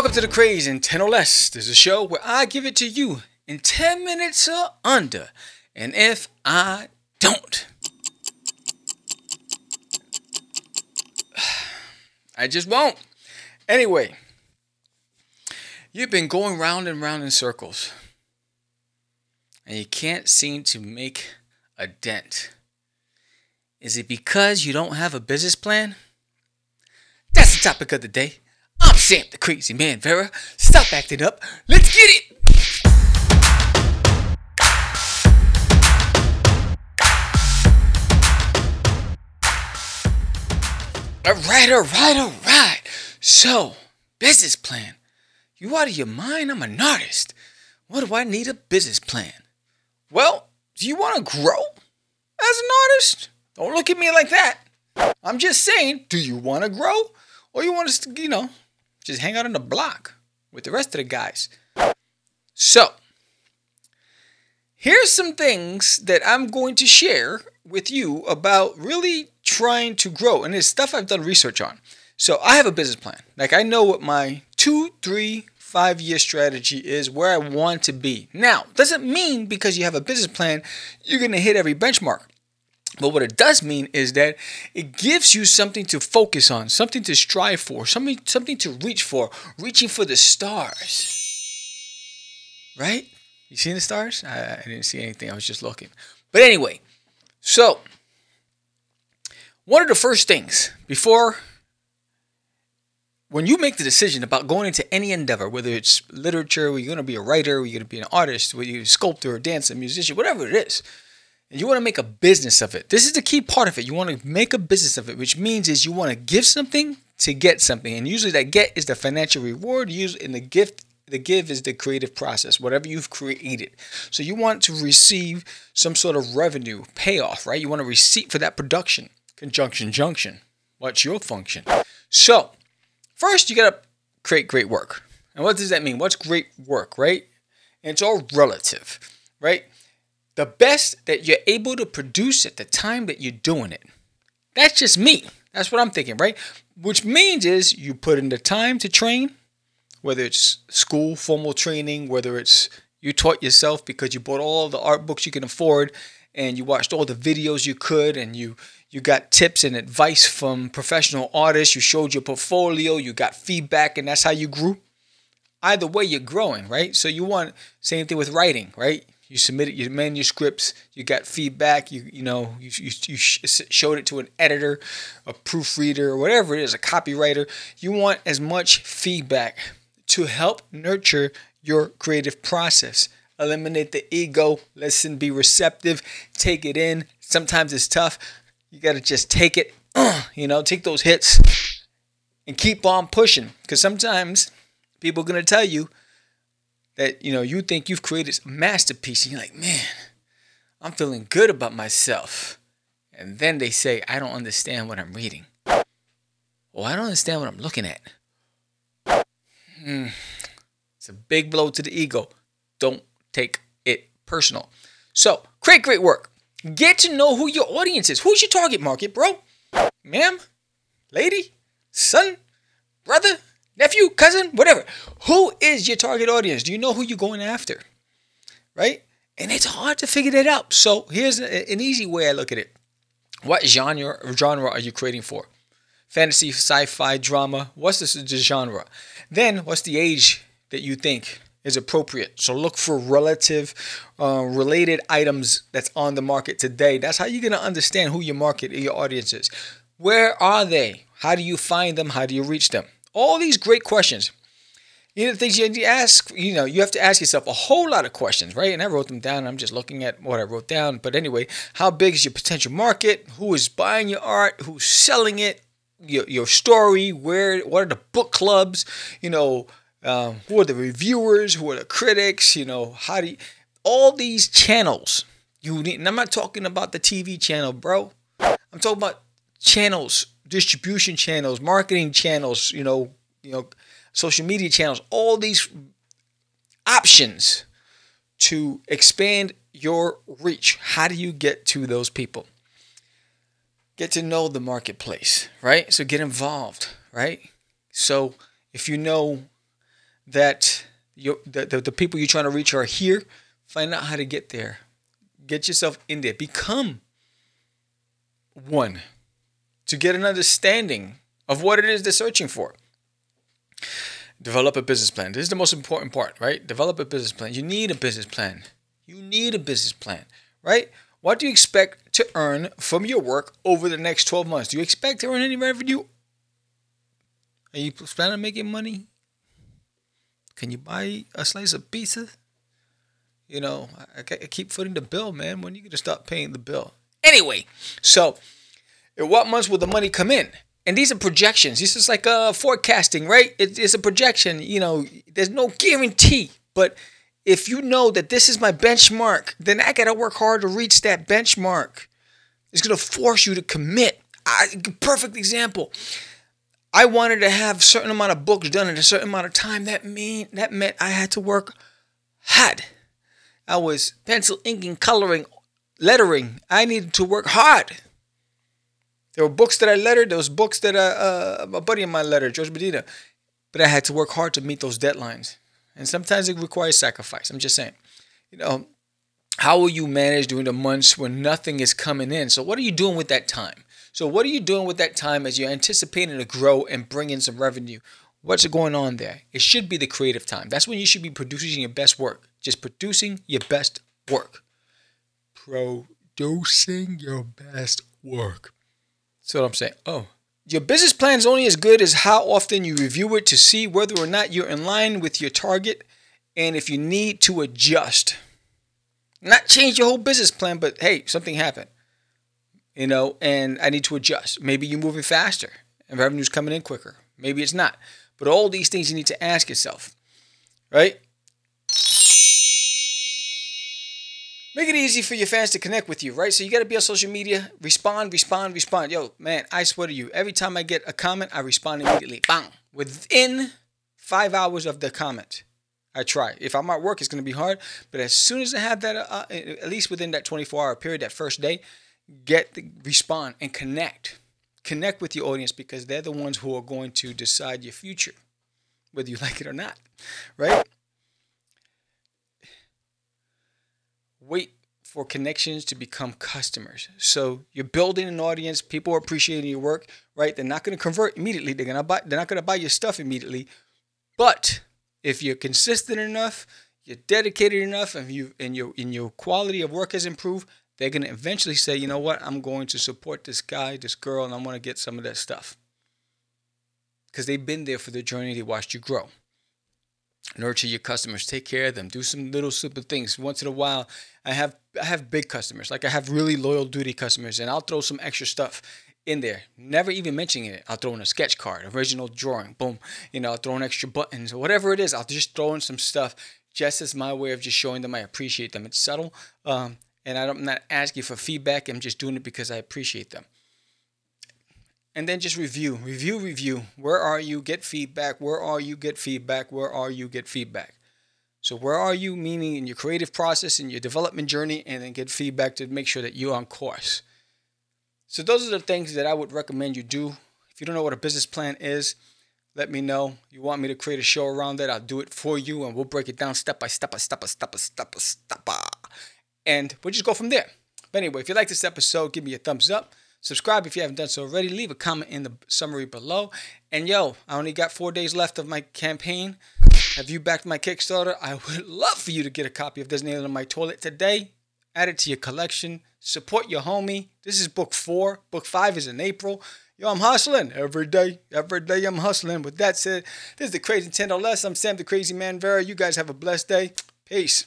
Welcome to the Craze in 10 or less. This is a show where I give it to you in 10 minutes or under. And if I don't, I just won't. Anyway, you've been going round and round in circles, and you can't seem to make a dent. Is it because you don't have a business plan? That's the topic of the day. I'm Sam the Crazy Man Vera. Stop acting up. Let's get it. All right, all right, all right. So, business plan. You out of your mind? I'm an artist. What do I need a business plan? Well, do you want to grow as an artist? Don't look at me like that. I'm just saying, do you want to grow? Or you want to, you know, just hang out on the block with the rest of the guys? So, here's some things that I'm going to share with you about really trying to grow. And it's stuff I've done research on. So, I have a business plan. Like, I know what my two, three, five year strategy is where I want to be. Now, doesn't mean because you have a business plan, you're going to hit every benchmark. But what it does mean is that it gives you something to focus on, something to strive for, something something to reach for, reaching for the stars. Right? You seen the stars? I, I didn't see anything. I was just looking. But anyway, so one of the first things before when you make the decision about going into any endeavor, whether it's literature, you're going to be a writer, you're going to be an artist, whether you're a sculptor, a dancer, musician, whatever it is, you want to make a business of it. This is the key part of it. You want to make a business of it, which means is you want to give something to get something, and usually that get is the financial reward. Usually, in the gift, the give is the creative process, whatever you've created. So you want to receive some sort of revenue payoff, right? You want a receipt for that production. Conjunction junction. What's your function? So First, you got to create great work. And what does that mean? What's great work, right? And it's all relative, right? The best that you're able to produce at the time that you're doing it. That's just me. That's what I'm thinking, right? Which means is you put in the time to train, whether it's school, formal training, whether it's you taught yourself because you bought all the art books you can afford and you watched all the videos you could and you you got tips and advice from professional artists, you showed your portfolio, you got feedback, and that's how you grew. Either way, you're growing, right? So you want same thing with writing, right? You submitted your manuscripts, you got feedback, you you know you, you, you showed it to an editor, a proofreader, or whatever it is, a copywriter. You want as much feedback to help nurture your creative process. Eliminate the ego, listen, be receptive, take it in. Sometimes it's tough you got to just take it, you know, take those hits and keep on pushing. Because sometimes people are going to tell you that, you know, you think you've created a masterpiece and you're like, man, I'm feeling good about myself. And then they say, I don't understand what I'm reading. or I don't understand what I'm looking at. Hmm. It's a big blow to the ego. Don't take it personal. So, create great work. Get to know who your audience is. Who's your target market, bro? Ma'am? Lady? Son? Brother? Nephew? Cousin? Whatever. Who is your target audience? Do you know who you're going after? Right? And it's hard to figure that out. So here's an easy way I look at it. What genre genre are you creating for? Fantasy, sci-fi, drama. What's the, the genre? Then what's the age that you think is appropriate. So look for relative, uh, related items that's on the market today. That's how you're to understand who your market, your audience is. Where are they? How do you find them? How do you reach them? All these great questions. You know, things you ask, you know, you have to ask yourself a whole lot of questions, right? And I wrote them down. I'm just looking at what I wrote down. But anyway, how big is your potential market? Who is buying your art? Who's selling it? Your, your story? Where? What are the book clubs? You know, um, who are the reviewers? Who are the critics? You know, how do you, all these channels you need? And I'm not talking about the TV channel, bro. I'm talking about channels, distribution channels, marketing channels. You know, you know, social media channels. All these options to expand your reach. How do you get to those people? Get to know the marketplace, right? So get involved, right? So if you know that you the, the, the people you're trying to reach are here. Find out how to get there. Get yourself in there. Become one to get an understanding of what it is they're searching for. Develop a business plan. This is the most important part, right? Develop a business plan. You need a business plan. You need a business plan, right? What do you expect to earn from your work over the next 12 months? Do you expect to earn any revenue? Are you planning on making money? Can you buy a slice of pizza? You know, I, I keep footing the bill, man. When are you going to stop paying the bill? Anyway, so in what months will the money come in? And these are projections. This is like a forecasting, right? It, it's a projection. You know, there's no guarantee. But if you know that this is my benchmark, then I got to work hard to reach that benchmark. It's going to force you to commit. I, perfect example. I wanted to have a certain amount of books done in a certain amount of time. That mean that meant I had to work hard. I was pencil inking, coloring, lettering. I needed to work hard. There were books that I lettered. There was books that uh, uh, a buddy of mine lettered, George Medina. But I had to work hard to meet those deadlines. And sometimes it requires sacrifice. I'm just saying. You know, how will you manage during the months when nothing is coming in? So what are you doing with that time? So what are you doing with that time as you're anticipating to grow and bring in some revenue? What's going on there? It should be the creative time. That's when you should be producing your best work. Just producing your best work. Producing your best work. That's what I'm saying. Oh. Your business plan is only as good as how often you review it to see whether or not you're in line with your target and if you need to adjust. Not change your whole business plan, but hey, something happened you know, and I need to adjust. Maybe you're moving faster and revenue's coming in quicker. Maybe it's not. But all these things you need to ask yourself, right? Make it easy for your fans to connect with you, right? So you got to be on social media, respond, respond, respond. Yo, man, I swear to you, every time I get a comment, I respond immediately. Bang! Within five hours of the comment, I try. If I'm at work, it's going to be hard. But as soon as I have that, uh, at least within that 24 hour period, that first day, get the respond and connect connect with your audience because they're the ones who are going to decide your future whether you like it or not right wait for connections to become customers so you're building an audience people are appreciating your work right they're not going to convert immediately they're going to buy they're not going to buy your stuff immediately but if you're consistent enough you're dedicated enough and you and your and your quality of work has improved they're going to eventually say, you know what, I'm going to support this guy, this girl, and I want to get some of that stuff. Because they've been there for the journey, they watched you grow. Nurture your customers, take care of them, do some little simple things. Once in a while, I have I have big customers, like I have really loyal duty customers, and I'll throw some extra stuff in there. Never even mentioning it. I'll throw in a sketch card, original drawing, boom. You know, I'll throw in extra buttons or whatever it is. I'll just throw in some stuff just as my way of just showing them I appreciate them. It's subtle, um, and I'm not asking for feedback. I'm just doing it because I appreciate them. And then just review, review, review. Where are you? Get feedback. Where are you? Get feedback. Where are you? Get feedback. So where are you? Meaning in your creative process, in your development journey, and then get feedback to make sure that you're on course. So those are the things that I would recommend you do. If you don't know what a business plan is, let me know. You want me to create a show around that? I'll do it for you, and we'll break it down step by step by step by step by step by step. By and we'll just go from there. But anyway, if you like this episode, give me a thumbs up. Subscribe if you haven't done so already. Leave a comment in the summary below. And yo, I only got four days left of my campaign. Have you backed my Kickstarter? I would love for you to get a copy of There's Nail on My Toilet today. Add it to your collection. Support your homie. This is book four. Book five is in April. Yo, I'm hustling every day. Every day I'm hustling. With that said, this is the Crazy in 10 or Less. I'm Sam the Crazy Man Vera. You guys have a blessed day. Peace.